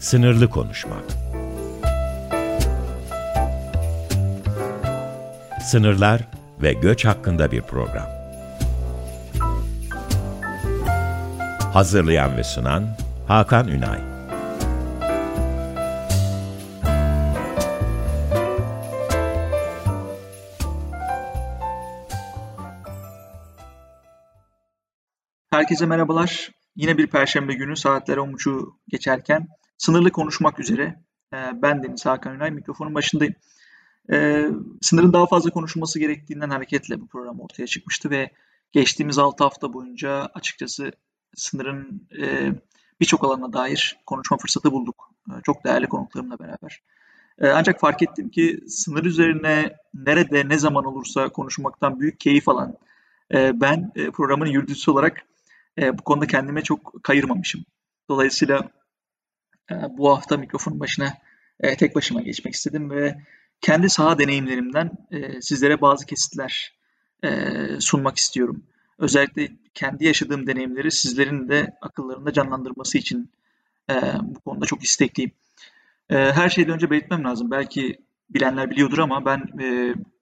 Sınırlı konuşmak. Sınırlar ve göç hakkında bir program. Hazırlayan ve sunan Hakan Ünay. Herkese merhabalar. Yine bir perşembe günü saatler 10.30'u geçerken sınırlı konuşmak üzere e, ben Deniz Hakan Ünay mikrofonun başındayım. E, sınırın daha fazla konuşulması gerektiğinden hareketle bu program ortaya çıkmıştı ve geçtiğimiz 6 hafta boyunca açıkçası sınırın e, birçok alana dair konuşma fırsatı bulduk. Çok değerli konuklarımla beraber. Ancak fark ettim ki sınır üzerine nerede ne zaman olursa konuşmaktan büyük keyif alan ben programın yürütücüsü olarak bu konuda kendime çok kayırmamışım. Dolayısıyla bu hafta mikrofon başına tek başıma geçmek istedim ve kendi saha deneyimlerimden sizlere bazı kesitler sunmak istiyorum. Özellikle kendi yaşadığım deneyimleri sizlerin de akıllarında canlandırması için bu konuda çok istekliyim. Her şeyden önce belirtmem lazım. Belki bilenler biliyordur ama ben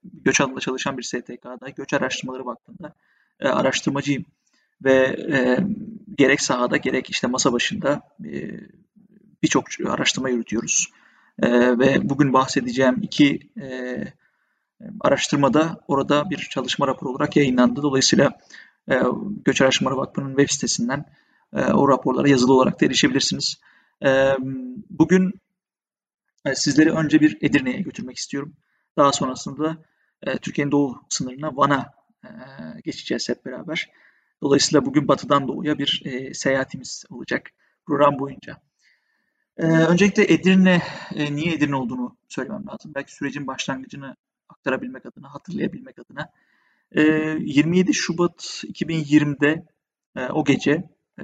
göç alanında çalışan bir STK'da göç araştırmaları vakfında araştırmacıyım ve e, gerek sahada gerek işte masa başında e, birçok araştırma yürütüyoruz. E, ve bugün bahsedeceğim iki e, araştırmada orada bir çalışma raporu olarak yayınlandı. Dolayısıyla e, Göç Araştırmaları Vakfı'nın web sitesinden e, o raporlara yazılı olarak da erişebilirsiniz. E, bugün e, sizleri önce bir Edirne'ye götürmek istiyorum. Daha sonrasında e, Türkiye'nin doğu sınırına Van'a e, geçeceğiz hep beraber. Dolayısıyla bugün batıdan doğuya bir e, seyahatimiz olacak program boyunca. E, öncelikle Edirne, e, niye Edirne olduğunu söylemem lazım. Belki sürecin başlangıcını aktarabilmek adına, hatırlayabilmek adına. E, 27 Şubat 2020'de e, o gece e,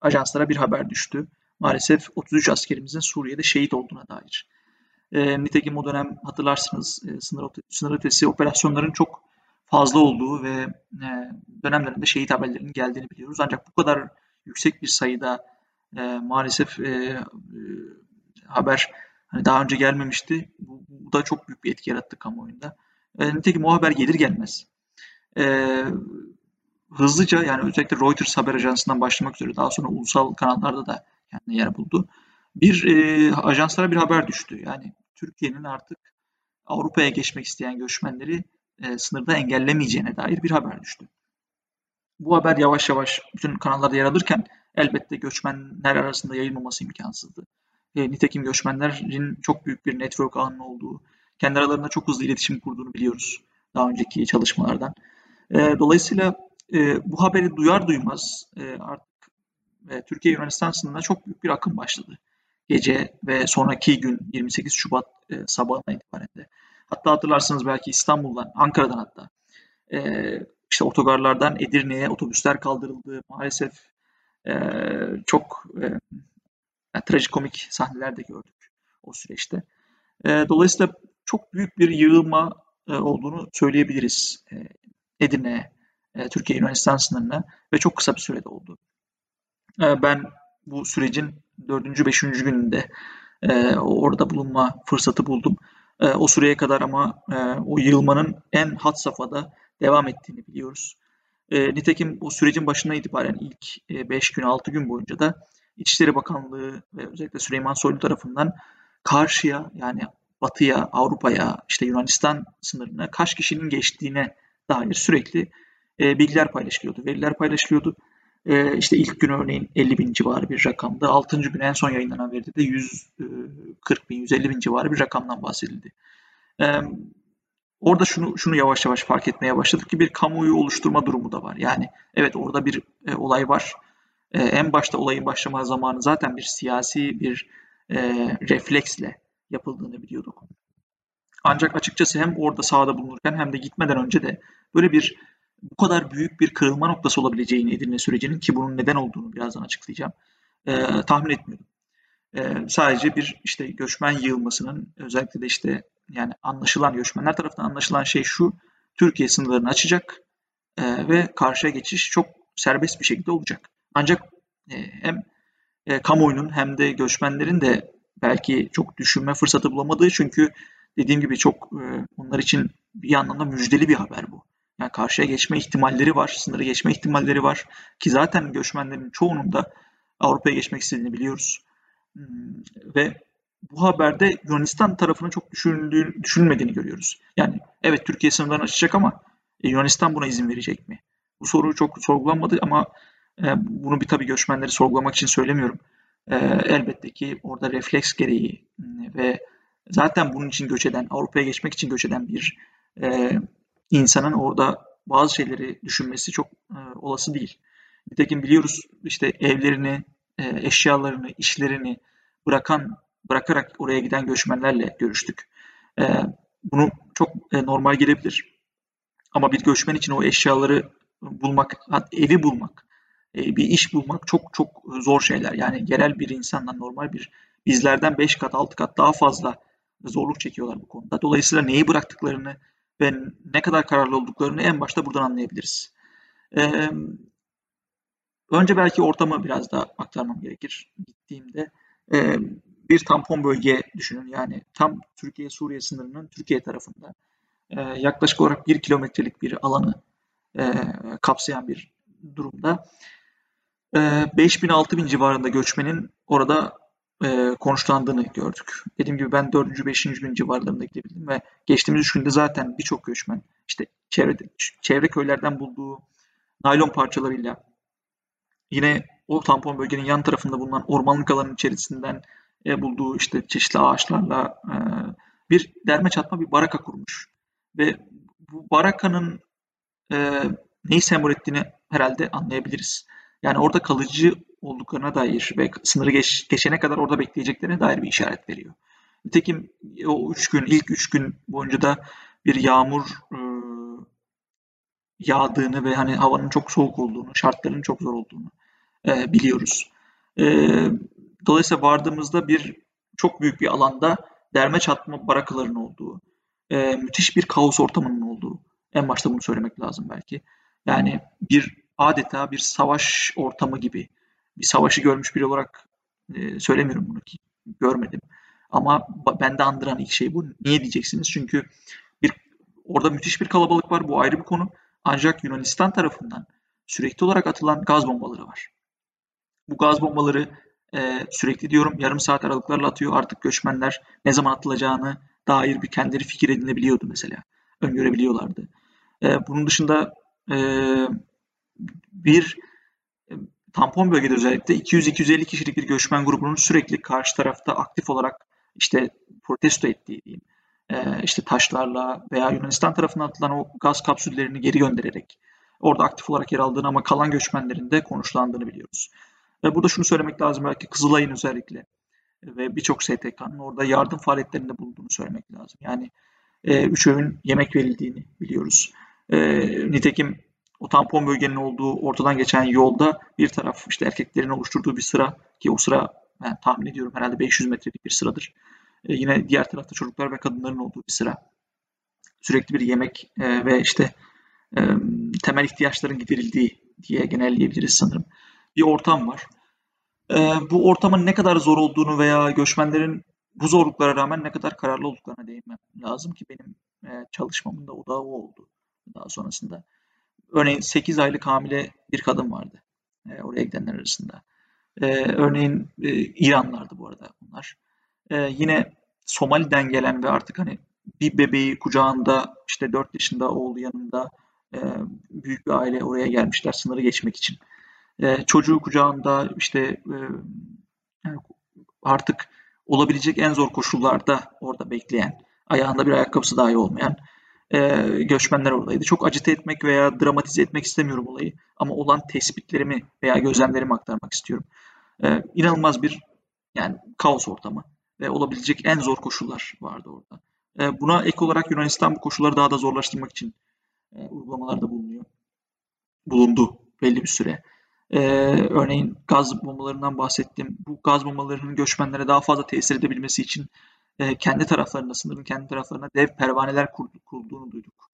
ajanslara bir haber düştü. Maalesef 33 askerimizin Suriye'de şehit olduğuna dair. E, nitekim o dönem hatırlarsınız e, sınır, sınır ötesi operasyonların çok fazla olduğu ve e, dönemlerinde şehit haberlerinin geldiğini biliyoruz. Ancak bu kadar yüksek bir sayıda e, maalesef e, haber hani daha önce gelmemişti. Bu, bu da çok büyük bir etki yarattı kamuoyunda. E, nitekim o haber gelir gelmez e, hızlıca yani özellikle Reuters haber ajansından başlamak üzere daha sonra ulusal kanallarda da kendine yer buldu. Bir e, ajanslara bir haber düştü. Yani Türkiye'nin artık Avrupa'ya geçmek isteyen göçmenleri e, sınırda engellemeyeceğine dair bir haber düştü. Bu haber yavaş yavaş bütün kanallarda yer alırken elbette göçmenler arasında yayılmaması imkansızdı. E, nitekim göçmenlerin çok büyük bir network ağının olduğu, kendi aralarında çok hızlı iletişim kurduğunu biliyoruz daha önceki çalışmalardan. E, dolayısıyla e, bu haberi duyar duymaz e, artık e, Türkiye Yunanistan sınırına çok büyük bir akım başladı. Gece ve sonraki gün 28 Şubat e, sabahına itibaren de. Hatta hatırlarsınız belki İstanbul'dan, Ankara'dan hatta e, işte otogarlardan Edirne'ye otobüsler kaldırıldı. Maalesef çok e, yani, trajikomik sahneler de gördük o süreçte. E, dolayısıyla çok büyük bir yığılma e, olduğunu söyleyebiliriz e, Edirne'ye, e, Türkiye Yunanistan sınırına ve çok kısa bir sürede oldu. E, ben bu sürecin dördüncü, beşinci gününde orada bulunma fırsatı buldum. O süreye kadar ama o yığılmanın en hat safhada devam ettiğini biliyoruz. E, nitekim o sürecin başına itibaren ilk 5 e, gün 6 gün boyunca da İçişleri Bakanlığı ve özellikle Süleyman Soylu tarafından karşıya yani batıya, Avrupa'ya, işte Yunanistan sınırına kaç kişinin geçtiğine dair sürekli e, bilgiler paylaşılıyordu, veriler paylaşılıyordu. E, işte ilk gün örneğin 50 bin civarı bir rakamdı. 6. gün en son yayınlanan veride de 140 bin, 150 bin civarı bir rakamdan bahsedildi. E, orada şunu şunu yavaş yavaş fark etmeye başladık ki bir kamuoyu oluşturma durumu da var. Yani evet orada bir e, olay var. E, en başta olayın başlama zamanı zaten bir siyasi bir e, refleksle yapıldığını biliyorduk. Ancak açıkçası hem orada sahada bulunurken hem de gitmeden önce de böyle bir bu kadar büyük bir kırılma noktası olabileceğini Edirne sürecinin ki bunun neden olduğunu birazdan açıklayacağım. E, tahmin etmiyordum. E, sadece bir işte göçmen yığılmasının özellikle de işte yani anlaşılan göçmenler tarafından anlaşılan şey şu Türkiye sınırlarını açacak e, ve karşıya geçiş çok serbest bir şekilde olacak. Ancak e, hem e, kamuoyunun hem de göçmenlerin de belki çok düşünme fırsatı bulamadığı çünkü dediğim gibi çok e, onlar için bir anlamda müjdeli bir haber bu. Yani karşıya geçme ihtimalleri var, sınırı geçme ihtimalleri var ki zaten göçmenlerin çoğunun da Avrupa'ya geçmek istediğini biliyoruz. Hmm, ve bu haberde Yunanistan tarafının çok düşünüldüğü, düşünülmediğini görüyoruz. Yani evet Türkiye sınırlarını açacak ama e, Yunanistan buna izin verecek mi? Bu soru çok sorgulanmadı ama e, bunu bir tabii göçmenleri sorgulamak için söylemiyorum. E, elbette ki orada refleks gereği ve zaten bunun için göç eden, Avrupa'ya geçmek için göç eden bir e, insanın orada bazı şeyleri düşünmesi çok e, olası değil. Nitekim biliyoruz işte evlerini, e, eşyalarını, işlerini bırakan bırakarak oraya giden göçmenlerle görüştük. E, bunu çok e, normal gelebilir. Ama bir göçmen için o eşyaları bulmak, evi bulmak, e, bir iş bulmak çok çok zor şeyler. Yani yerel bir insandan normal bir bizlerden 5 kat 6 kat daha fazla zorluk çekiyorlar bu konuda. Dolayısıyla neyi bıraktıklarını ve ne kadar kararlı olduklarını en başta buradan anlayabiliriz. Ee, önce belki ortamı biraz daha aktarmam gerekir gittiğimde. E, bir tampon bölge düşünün. Yani tam Türkiye-Suriye sınırının Türkiye tarafında e, yaklaşık olarak bir kilometrelik bir alanı e, kapsayan bir durumda. E, 5000-6000 civarında göçmenin orada e, konuşlandığını gördük. Dediğim gibi ben 4. 5. gün civarlarında gidebildim ve geçtiğimiz üç günde zaten birçok göçmen işte çevre, çevre köylerden bulduğu naylon parçalarıyla yine o tampon bölgenin yan tarafında bulunan ormanlık alanın içerisinden e, bulduğu işte çeşitli ağaçlarla e, bir derme çatma bir baraka kurmuş. Ve bu barakanın e, neyi sembol ettiğini herhalde anlayabiliriz. Yani orada kalıcı olduklarına dair ve sınırı geç, geçene kadar orada bekleyeceklerine dair bir işaret veriyor. Nitekim o üç gün, ilk üç gün boyunca da bir yağmur e, yağdığını ve hani havanın çok soğuk olduğunu, şartların çok zor olduğunu e, biliyoruz. E, dolayısıyla vardığımızda bir çok büyük bir alanda derme çatma barakaların olduğu, e, müthiş bir kaos ortamının olduğu, en başta bunu söylemek lazım belki. Yani bir adeta bir savaş ortamı gibi bir savaşı görmüş biri olarak e, söylemiyorum bunu ki görmedim. Ama bende andıran ilk şey bu. Niye diyeceksiniz? Çünkü bir orada müthiş bir kalabalık var. Bu ayrı bir konu. Ancak Yunanistan tarafından sürekli olarak atılan gaz bombaları var. Bu gaz bombaları e, sürekli diyorum yarım saat aralıklarla atıyor. Artık göçmenler ne zaman atılacağını dair bir kendileri fikir edinebiliyordu mesela. Öngörebiliyorlardı. E, bunun dışında e, bir e, tampon bölgede özellikle 200-250 kişilik bir göçmen grubunun sürekli karşı tarafta aktif olarak işte protesto ettiği diyeyim. E, işte taşlarla veya Yunanistan tarafından atılan o gaz kapsüllerini geri göndererek orada aktif olarak yer aldığını ama kalan göçmenlerin de konuşlandığını biliyoruz. Burada şunu söylemek lazım belki Kızılay'ın özellikle ve birçok STK'nın orada yardım faaliyetlerinde bulunduğunu söylemek lazım. Yani e, üç öğün yemek verildiğini biliyoruz. E, nitekim o tampon bölgenin olduğu ortadan geçen yolda bir taraf işte erkeklerin oluşturduğu bir sıra ki o sıra ben tahmin ediyorum herhalde 500 metrelik bir sıradır. E, yine diğer tarafta çocuklar ve kadınların olduğu bir sıra. Sürekli bir yemek e, ve işte e, temel ihtiyaçların giderildiği diye genelleyebiliriz sanırım. Bir ortam var. E, bu ortamın ne kadar zor olduğunu veya göçmenlerin bu zorluklara rağmen ne kadar kararlı olduklarına değinmem lazım ki benim e, çalışmamın da odağı o oldu daha sonrasında. Örneğin 8 aylık hamile bir kadın vardı e, oraya gidenler arasında. E, örneğin e, İranlardı bu arada bunlar. E, yine Somali'den gelen ve artık hani bir bebeği kucağında işte 4 yaşında oğlu yanında e, büyük bir aile oraya gelmişler sınırı geçmek için. E, çocuğu kucağında işte e, yani artık olabilecek en zor koşullarda orada bekleyen, ayağında bir ayakkabısı dahi olmayan e, göçmenler oradaydı. Çok acite etmek veya dramatize etmek istemiyorum olayı. Ama olan tespitlerimi veya gözlemlerimi aktarmak istiyorum. E, inanılmaz bir yani kaos ortamı ve olabilecek en zor koşullar vardı orada. E, buna ek olarak Yunanistan bu koşulları daha da zorlaştırmak için e, uygulamalarda bulunuyor. Bulundu belli bir süre. Ee, örneğin gaz bombalarından bahsettim. Bu gaz bombalarının göçmenlere daha fazla tesir edebilmesi için e, kendi taraflarında, sınırın kendi taraflarına dev pervaneler kurulduğunu duyduk.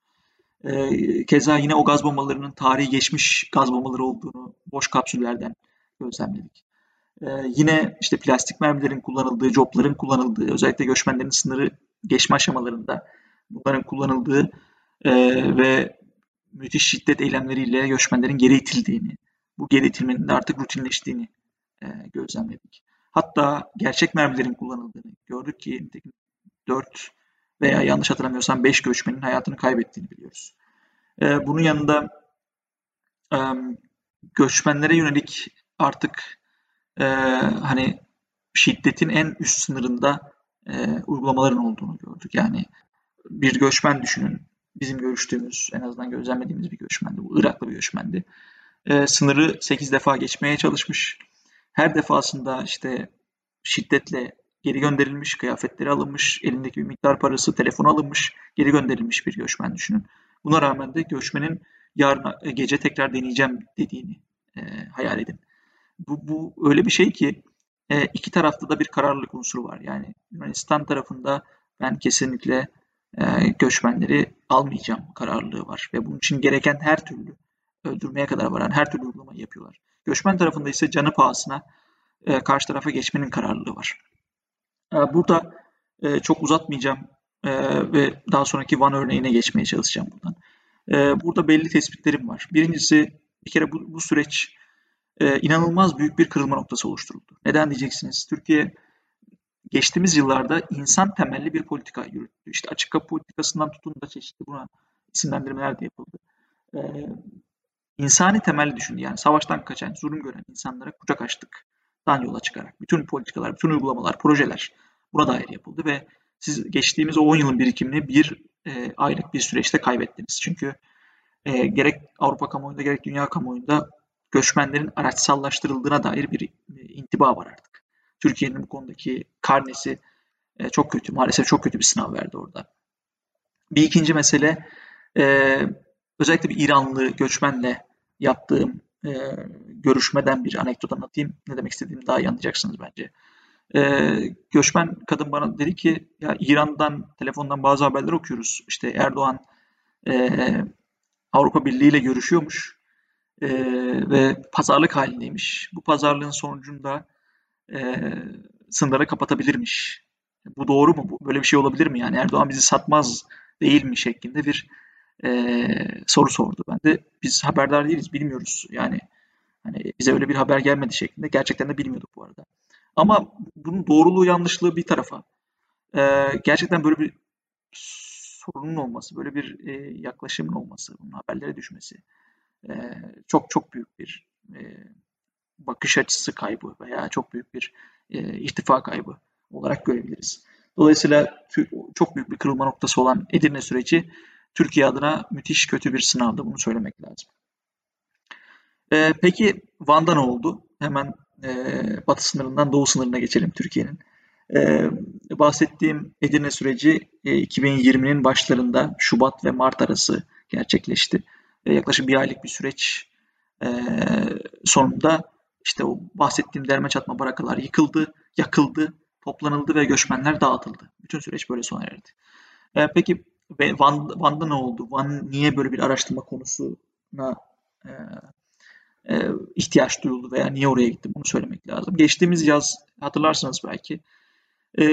E, keza yine o gaz bombalarının tarihi geçmiş gaz bombaları olduğunu boş kapsüllerden gözlemledik. Ee, yine işte plastik mermilerin kullanıldığı, copların kullanıldığı, özellikle göçmenlerin sınırı geçme aşamalarında bunların kullanıldığı e, ve müthiş şiddet eylemleriyle göçmenlerin geri itildiğini, bu geri de artık rutinleştiğini e, gözlemledik. Hatta gerçek mermilerin kullanıldığını gördük ki 4 veya yanlış hatırlamıyorsam 5 göçmenin hayatını kaybettiğini biliyoruz. E, bunun yanında e, göçmenlere yönelik artık e, hani şiddetin en üst sınırında e, uygulamaların olduğunu gördük. Yani bir göçmen düşünün. Bizim görüştüğümüz, en azından gözlemlediğimiz bir göçmendi. Bu Iraklı bir göçmendi. E, sınırı 8 defa geçmeye çalışmış. Her defasında işte şiddetle geri gönderilmiş, kıyafetleri alınmış, elindeki bir miktar parası, telefon alınmış, geri gönderilmiş bir göçmen düşünün. Buna rağmen de göçmenin yarın e, gece tekrar deneyeceğim dediğini e, hayal edin. Bu, bu öyle bir şey ki e, iki tarafta da bir kararlılık unsuru var. Yani Yunanistan tarafında ben kesinlikle e, göçmenleri almayacağım kararlılığı var. Ve bunun için gereken her türlü öldürmeye kadar varan her türlü uygulamayı yapıyorlar. Göçmen tarafında ise canı pahasına e, karşı tarafa geçmenin kararlılığı var. E, burada e, çok uzatmayacağım e, ve daha sonraki Van örneğine geçmeye çalışacağım buradan. E, burada belli tespitlerim var. Birincisi bir kere bu, bu süreç e, inanılmaz büyük bir kırılma noktası oluşturuldu. Neden diyeceksiniz? Türkiye geçtiğimiz yıllarda insan temelli bir politika yürüttü. İşte açık kapı politikasından tutun da çeşitli buna isimlendirmeler de yapıldı. Ee, insani temelli düşündü. Yani savaştan kaçan, zulüm gören insanlara kucak açtık. Dan yola çıkarak. Bütün politikalar, bütün uygulamalar, projeler buna dair yapıldı ve siz geçtiğimiz o 10 yılın birikimini bir e, aylık bir süreçte kaybettiniz. Çünkü e, gerek Avrupa kamuoyunda gerek dünya kamuoyunda göçmenlerin araçsallaştırıldığına dair bir e, intiba var artık. Türkiye'nin bu konudaki karnesi e, çok kötü. Maalesef çok kötü bir sınav verdi orada. Bir ikinci mesele e, özellikle bir İranlı göçmenle yaptığım görüşmeden bir anekdot anlatayım. Ne demek istediğimi daha iyi anlayacaksınız bence. göçmen kadın bana dedi ki ya İran'dan telefondan bazı haberler okuyoruz. İşte Erdoğan Avrupa Birliği ile görüşüyormuş e, ve pazarlık halindeymiş. Bu pazarlığın sonucunda e, sınırları kapatabilirmiş. Bu doğru mu? Böyle bir şey olabilir mi? Yani Erdoğan bizi satmaz değil mi şeklinde bir e, soru sordu. Ben de biz haberdar değiliz, bilmiyoruz. Yani hani bize öyle bir haber gelmedi şeklinde. Gerçekten de bilmiyorduk bu arada. Ama bunun doğruluğu yanlışlığı bir tarafa. E, gerçekten böyle bir sorunun olması, böyle bir e, yaklaşımın olması, bunun haberlere düşmesi çok çok büyük bir bakış açısı kaybı veya çok büyük bir e, irtifa kaybı olarak görebiliriz. Dolayısıyla çok büyük bir kırılma noktası olan Edirne süreci Türkiye adına müthiş kötü bir sınavdı. Bunu söylemek lazım. E, peki Van'da ne oldu? Hemen e, batı sınırından doğu sınırına geçelim Türkiye'nin. E, bahsettiğim Edirne süreci e, 2020'nin başlarında Şubat ve Mart arası gerçekleşti. E, yaklaşık bir aylık bir süreç e, sonunda işte o bahsettiğim derme çatma barakalar yıkıldı, yakıldı, toplanıldı ve göçmenler dağıtıldı. Bütün süreç böyle sona erdi. E, peki Van, Van'da ne oldu? Van niye böyle bir araştırma konusuna e, e, ihtiyaç duyuldu veya niye oraya gitti bunu söylemek lazım. Geçtiğimiz yaz hatırlarsınız belki e,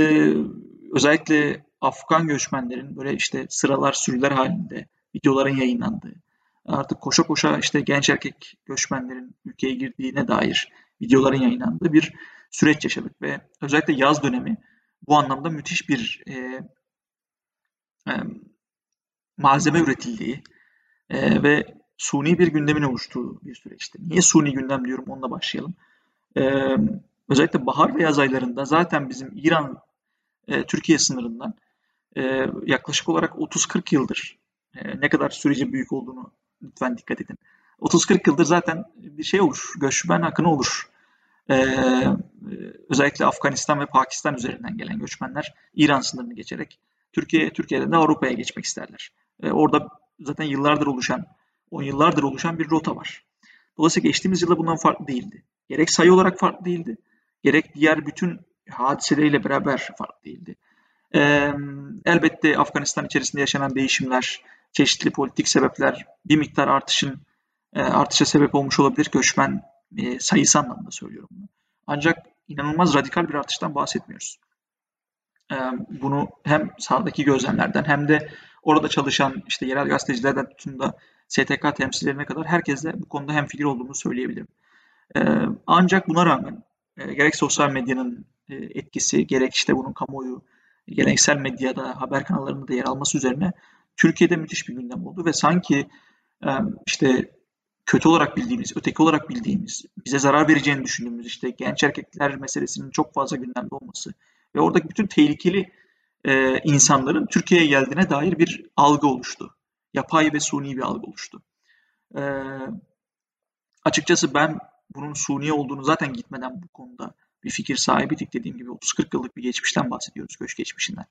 özellikle Afgan göçmenlerin böyle işte sıralar sürüler halinde videoların yayınlandığı artık koşa koşa işte genç erkek göçmenlerin ülkeye girdiğine dair videoların yayınlandığı bir süreç yaşadık ve özellikle yaz dönemi bu anlamda müthiş bir e, malzeme üretildiği ve suni bir gündemin oluştuğu bir süreçti. Niye suni gündem diyorum onunla başlayalım. Özellikle bahar ve yaz aylarında zaten bizim İran e, Türkiye sınırından yaklaşık olarak 30-40 yıldır ne kadar süreci büyük olduğunu Lütfen dikkat edin. 30-40 yıldır zaten bir şey olur. Göçmen akını olur. Ee, özellikle Afganistan ve Pakistan üzerinden gelen göçmenler İran sınırını geçerek Türkiye, Türkiye'den de Avrupa'ya geçmek isterler. Ee, orada zaten yıllardır oluşan, 10 yıllardır oluşan bir rota var. Dolayısıyla geçtiğimiz yılda bundan farklı değildi. Gerek sayı olarak farklı değildi. Gerek diğer bütün hadiseleriyle beraber farklı değildi. Ee, elbette Afganistan içerisinde yaşanan değişimler, çeşitli politik sebepler bir miktar artışın e, artışa sebep olmuş olabilir göçmen e, sayısı anlamında söylüyorum bunu. Ancak inanılmaz radikal bir artıştan bahsetmiyoruz. Ee, bunu hem sahadaki gözlemlerden hem de orada çalışan işte yerel gazetecilerden tutun da STK temsilcilerine kadar herkesle bu konuda hem fikir olduğunu söyleyebilirim. Ee, ancak buna rağmen e, gerek sosyal medyanın e, etkisi, gerek işte bunun kamuoyu, geleneksel medyada, haber kanallarında da yer alması üzerine Türkiye'de müthiş bir gündem oldu ve sanki e, işte kötü olarak bildiğimiz, öteki olarak bildiğimiz, bize zarar vereceğini düşündüğümüz işte genç erkekler meselesinin çok fazla gündemde olması ve oradaki bütün tehlikeli e, insanların Türkiye'ye geldiğine dair bir algı oluştu. Yapay ve suni bir algı oluştu. E, açıkçası ben bunun suni olduğunu zaten gitmeden bu konuda bir fikir sahibiydik dediğim gibi 30-40 yıllık bir geçmişten bahsediyoruz, göç geçmişinden.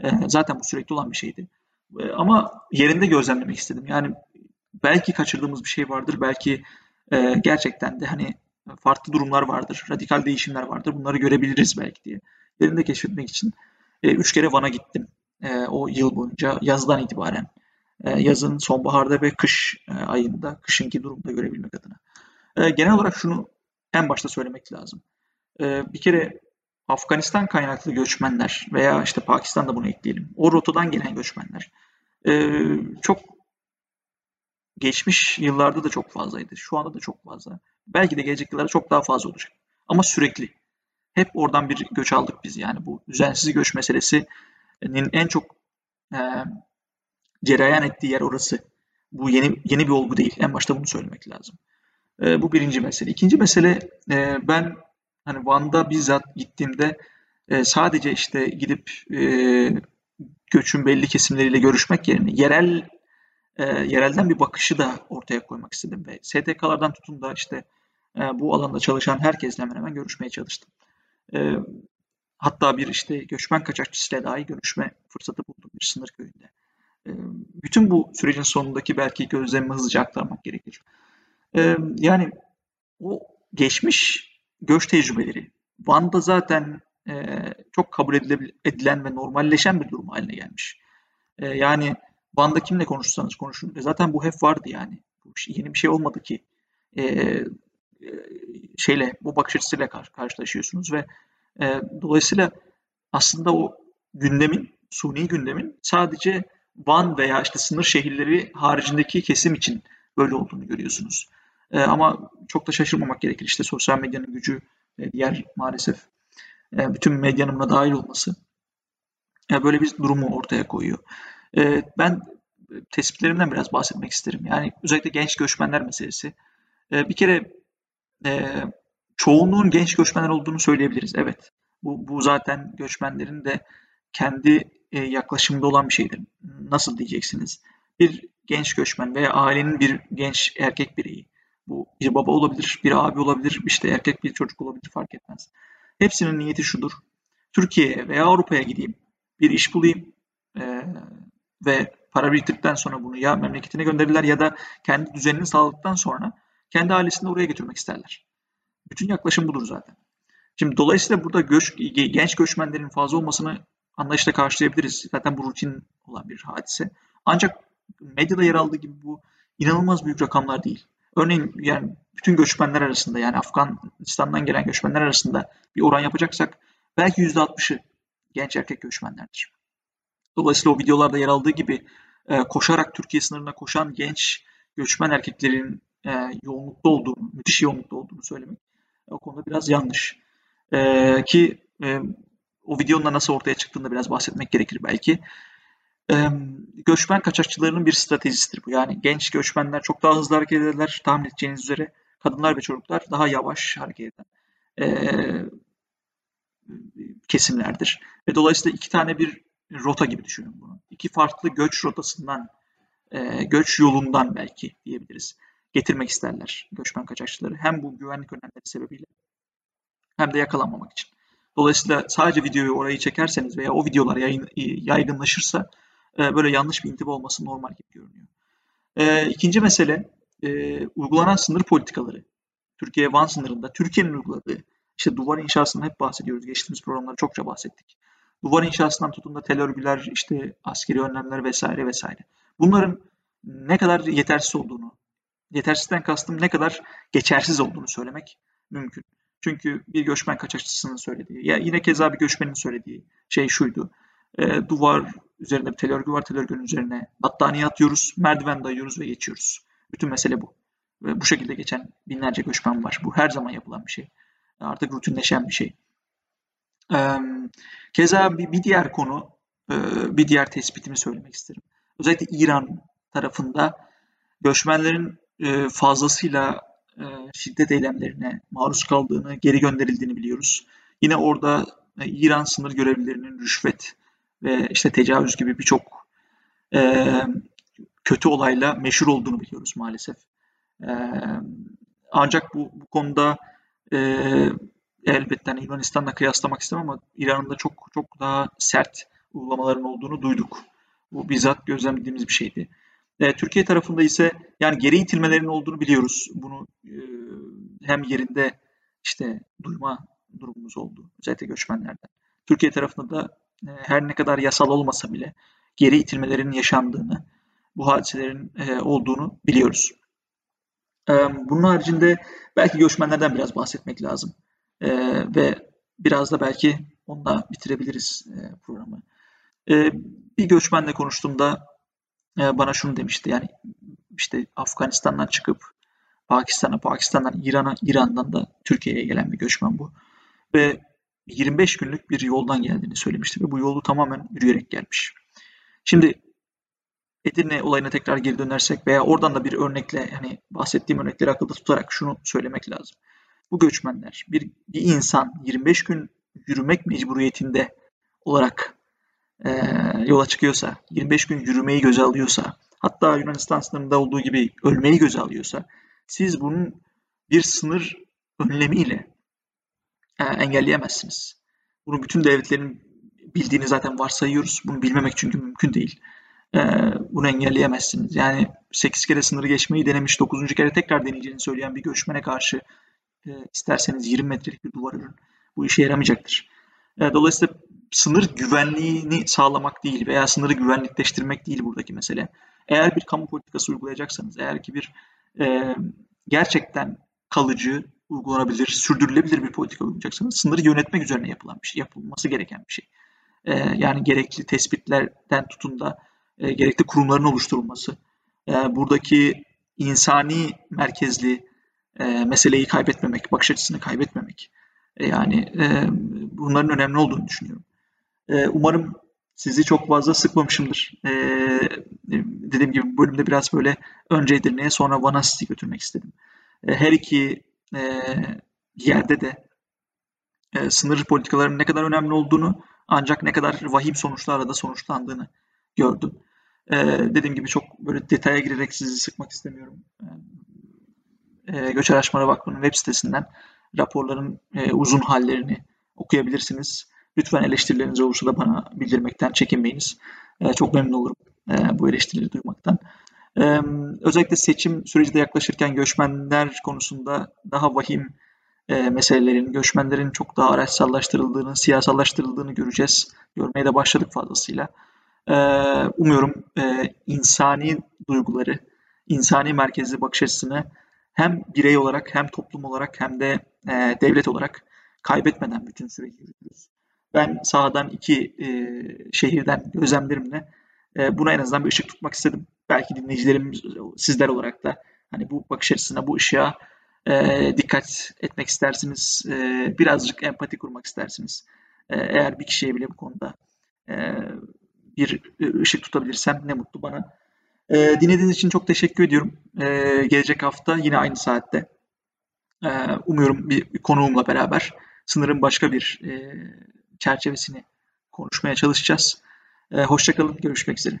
E, zaten bu sürekli olan bir şeydi. E, ama yerinde gözlemlemek istedim. Yani belki kaçırdığımız bir şey vardır, belki e, gerçekten de hani farklı durumlar vardır, radikal değişimler vardır. Bunları görebiliriz belki diye. Yerinde keşfetmek için e, üç kere Van'a gittim. E, o yıl boyunca yazdan itibaren. E, yazın, sonbaharda ve kış e, ayında, kışınki durumda görebilmek adına. E, genel olarak şunu en başta söylemek lazım. E, bir kere Afganistan kaynaklı göçmenler veya işte Pakistan'da bunu ekleyelim. O rotadan gelen göçmenler e, çok geçmiş yıllarda da çok fazlaydı. Şu anda da çok fazla. Belki de gelecek yıllarda çok daha fazla olacak. Ama sürekli. Hep oradan bir göç aldık biz. Yani bu düzensiz göç meselesinin en çok e, cereyan ettiği yer orası. Bu yeni yeni bir olgu değil. En başta bunu söylemek lazım. E, bu birinci mesele. İkinci mesele e, ben hani Van'da bizzat gittiğimde e, sadece işte gidip e, göçün belli kesimleriyle görüşmek yerine yerel e, yerelden bir bakışı da ortaya koymak istedim ve STK'lardan tutun da işte e, bu alanda çalışan herkesle hemen hemen görüşmeye çalıştım. Hatta bir işte göçmen kaçakçısıyla dahi görüşme fırsatı buldum bir sınır köyünde. Bütün bu sürecin sonundaki belki gözlemimi hızlıca aktarmak gerekir. Yani o geçmiş göç tecrübeleri Van'da zaten çok kabul edilen ve normalleşen bir durum haline gelmiş. Yani Van'da kimle konuşursanız konuşun. E zaten bu hep vardı yani. Yeni bir şey olmadı ki. Şeyle bu bakış açısıyla kar- karşılaşıyorsunuz ve e, dolayısıyla aslında o gündemin, suni gündemin sadece Van veya işte sınır şehirleri haricindeki kesim için böyle olduğunu görüyorsunuz. E, ama çok da şaşırmamak gerekir. İşte sosyal medyanın gücü, e, diğer maalesef e, bütün medyanın buna dahil olması e, böyle bir durumu ortaya koyuyor. E, ben tespitlerimden biraz bahsetmek isterim. Yani özellikle genç göçmenler meselesi. E, bir kere e, çoğunluğun genç göçmenler olduğunu söyleyebiliriz. Evet. Bu, bu zaten göçmenlerin de kendi e, yaklaşımında olan bir şeydir. Nasıl diyeceksiniz? Bir genç göçmen veya ailenin bir genç erkek bireyi. Bu bir baba olabilir, bir abi olabilir, işte erkek bir çocuk olabilir fark etmez. Hepsinin niyeti şudur. Türkiye'ye veya Avrupa'ya gideyim, bir iş bulayım e, ve para biriktirdikten sonra bunu ya memleketine gönderirler ya da kendi düzenini sağladıktan sonra kendi ailesini oraya götürmek isterler. Bütün yaklaşım budur zaten. Şimdi dolayısıyla burada göç, genç göçmenlerin fazla olmasını anlayışla karşılayabiliriz. Zaten bu rutin olan bir hadise. Ancak medyada yer aldığı gibi bu inanılmaz büyük rakamlar değil. Örneğin yani bütün göçmenler arasında yani Afganistan'dan gelen göçmenler arasında bir oran yapacaksak belki %60'ı genç erkek göçmenlerdir. Dolayısıyla o videolarda yer aldığı gibi e, koşarak Türkiye sınırına koşan genç göçmen erkeklerin e, yoğunlukta olduğunu, müthiş yoğunlukta olduğunu söylemek o konuda biraz yanlış. E, ki e, o videonun da nasıl ortaya çıktığını biraz bahsetmek gerekir belki. E, göçmen kaçakçılarının bir stratejisidir bu. Yani genç göçmenler çok daha hızlı hareket ederler. Tahmin edeceğiniz üzere kadınlar ve çocuklar daha yavaş hareket eden e, kesimlerdir. Ve dolayısıyla iki tane bir rota gibi düşünün bunu. İki farklı göç rotasından, e, göç yolundan belki diyebiliriz. Getirmek isterler göçmen kaçakçıları. Hem bu güvenlik önlemleri sebebiyle hem de yakalanmamak için. Dolayısıyla sadece videoyu orayı çekerseniz veya o videolar yayın, yaygınlaşırsa e, böyle yanlış bir intiba olması normal gibi görünüyor. E, ikinci mesele e, uygulanan sınır politikaları. Türkiye Van sınırında Türkiye'nin uyguladığı işte duvar inşasından hep bahsediyoruz. Geçtiğimiz programlarda çokça bahsettik. Duvar inşasından tutun da tel örgüler, işte askeri önlemler vesaire vesaire. Bunların ne kadar yetersiz olduğunu, yetersizden kastım ne kadar geçersiz olduğunu söylemek mümkün. Çünkü bir göçmen kaçakçısının söylediği, ya yine keza bir göçmenin söylediği şey şuydu. E, duvar üzerinde bir tel örgü var, tel örgünün üzerine battaniye atıyoruz, merdiven dayıyoruz ve geçiyoruz. Bütün mesele bu. Ve bu şekilde geçen binlerce göçmen var. Bu her zaman yapılan bir şey. Artık rutinleşen bir şey. E, keza bir, bir diğer konu, e, bir diğer tespitimi söylemek isterim. Özellikle İran tarafında göçmenlerin e, fazlasıyla e, şiddet eylemlerine maruz kaldığını, geri gönderildiğini biliyoruz. Yine orada e, İran sınır görevlilerinin rüşvet ve işte tecavüz gibi birçok kötü olayla meşhur olduğunu biliyoruz maalesef. Ancak bu, bu konuda elbette hani Yunanistan'la kıyaslamak istemem ama İran'ın da çok çok daha sert uygulamaların olduğunu duyduk. Bu bizzat gözlemlediğimiz bir şeydi. E, Türkiye tarafında ise yani geri itilmelerin olduğunu biliyoruz. Bunu e, hem yerinde işte duyma durumumuz oldu. Özellikle göçmenlerden. Türkiye tarafında da e, her ne kadar yasal olmasa bile geri itilmelerin yaşandığını, bu hadiselerin e, olduğunu biliyoruz. E, bunun haricinde belki göçmenlerden biraz bahsetmek lazım. E, ve biraz da belki onunla bitirebiliriz programı. Bir göçmenle konuştuğumda e, bana şunu demişti. Yani işte Afganistan'dan çıkıp Pakistan'a, Pakistan'dan İran'a, İran'dan da Türkiye'ye gelen bir göçmen bu. Ve 25 günlük bir yoldan geldiğini söylemişti ve bu yolu tamamen yürüyerek gelmiş. Şimdi Edirne olayına tekrar geri dönersek veya oradan da bir örnekle hani bahsettiğim örnekleri akılda tutarak şunu söylemek lazım. Bu göçmenler bir, bir insan 25 gün yürümek mecburiyetinde olarak e, yola çıkıyorsa, 25 gün yürümeyi göze alıyorsa, hatta Yunanistan sınırında olduğu gibi ölmeyi göze alıyorsa, siz bunun bir sınır önlemiyle e, engelleyemezsiniz. Bunu bütün devletlerin bildiğini zaten varsayıyoruz. Bunu bilmemek çünkü mümkün değil. E, bunu engelleyemezsiniz. Yani 8 kere sınırı geçmeyi denemiş, 9. kere tekrar deneyeceğini söyleyen bir göçmene karşı e, isterseniz 20 metrelik bir duvar örün. Bu işe yaramayacaktır. E, dolayısıyla sınır güvenliğini sağlamak değil veya sınırı güvenlikleştirmek değil buradaki mesele. Eğer bir kamu politikası uygulayacaksanız, eğer ki bir e, gerçekten kalıcı, uygulanabilir, sürdürülebilir bir politika uygulayacaksanız sınırı yönetmek üzerine yapılan bir şey, yapılması gereken bir şey. E, yani gerekli tespitlerden tutun da e, gerekli kurumların oluşturulması, e, buradaki insani merkezli e, meseleyi kaybetmemek, bakış açısını kaybetmemek. E, yani e, bunların önemli olduğunu düşünüyorum. E, umarım sizi çok fazla sıkmamışımdır. E, dediğim gibi bölümde biraz böyle önce Edirne'ye sonra Van'a sizi götürmek istedim. E, her iki e, yerde de e, sınır politikalarının ne kadar önemli olduğunu ancak ne kadar vahim sonuçlarla da sonuçlandığını gördüm. E, dediğim gibi çok böyle detaya girerek sizi sıkmak istemiyorum. E, Göç Araştırmaları Vakfı'nın web sitesinden raporların e, uzun hallerini okuyabilirsiniz. Lütfen eleştirileriniz olursa da bana bildirmekten çekinmeyiniz. E, çok memnun olurum e, bu eleştirileri duymaktan. E, özellikle seçim süreci de yaklaşırken göçmenler konusunda daha vahim e, meselelerin, göçmenlerin çok daha araçsallaştırıldığını, siyasallaştırıldığını göreceğiz. Görmeye de başladık fazlasıyla. E, umuyorum e, insani duyguları, insani merkezli bakış açısını hem birey olarak hem toplum olarak hem de e, devlet olarak kaybetmeden bütün süreci yürütürüz. Ben sahadan iki e, şehirden gözlemlerimle e, buna en azından bir ışık tutmak istedim. Belki dinleyicilerimiz sizler olarak da hani bu bakış açısına, bu ışığa e, dikkat etmek istersiniz. E, birazcık empati kurmak istersiniz. E, eğer bir kişiye bile bu konuda e, bir ışık tutabilirsem ne mutlu bana. E, dinlediğiniz için çok teşekkür ediyorum. E, gelecek hafta yine aynı saatte e, umuyorum bir, bir konuğumla beraber sınırın başka bir e, çerçevesini konuşmaya çalışacağız. E, Hoşçakalın, görüşmek üzere.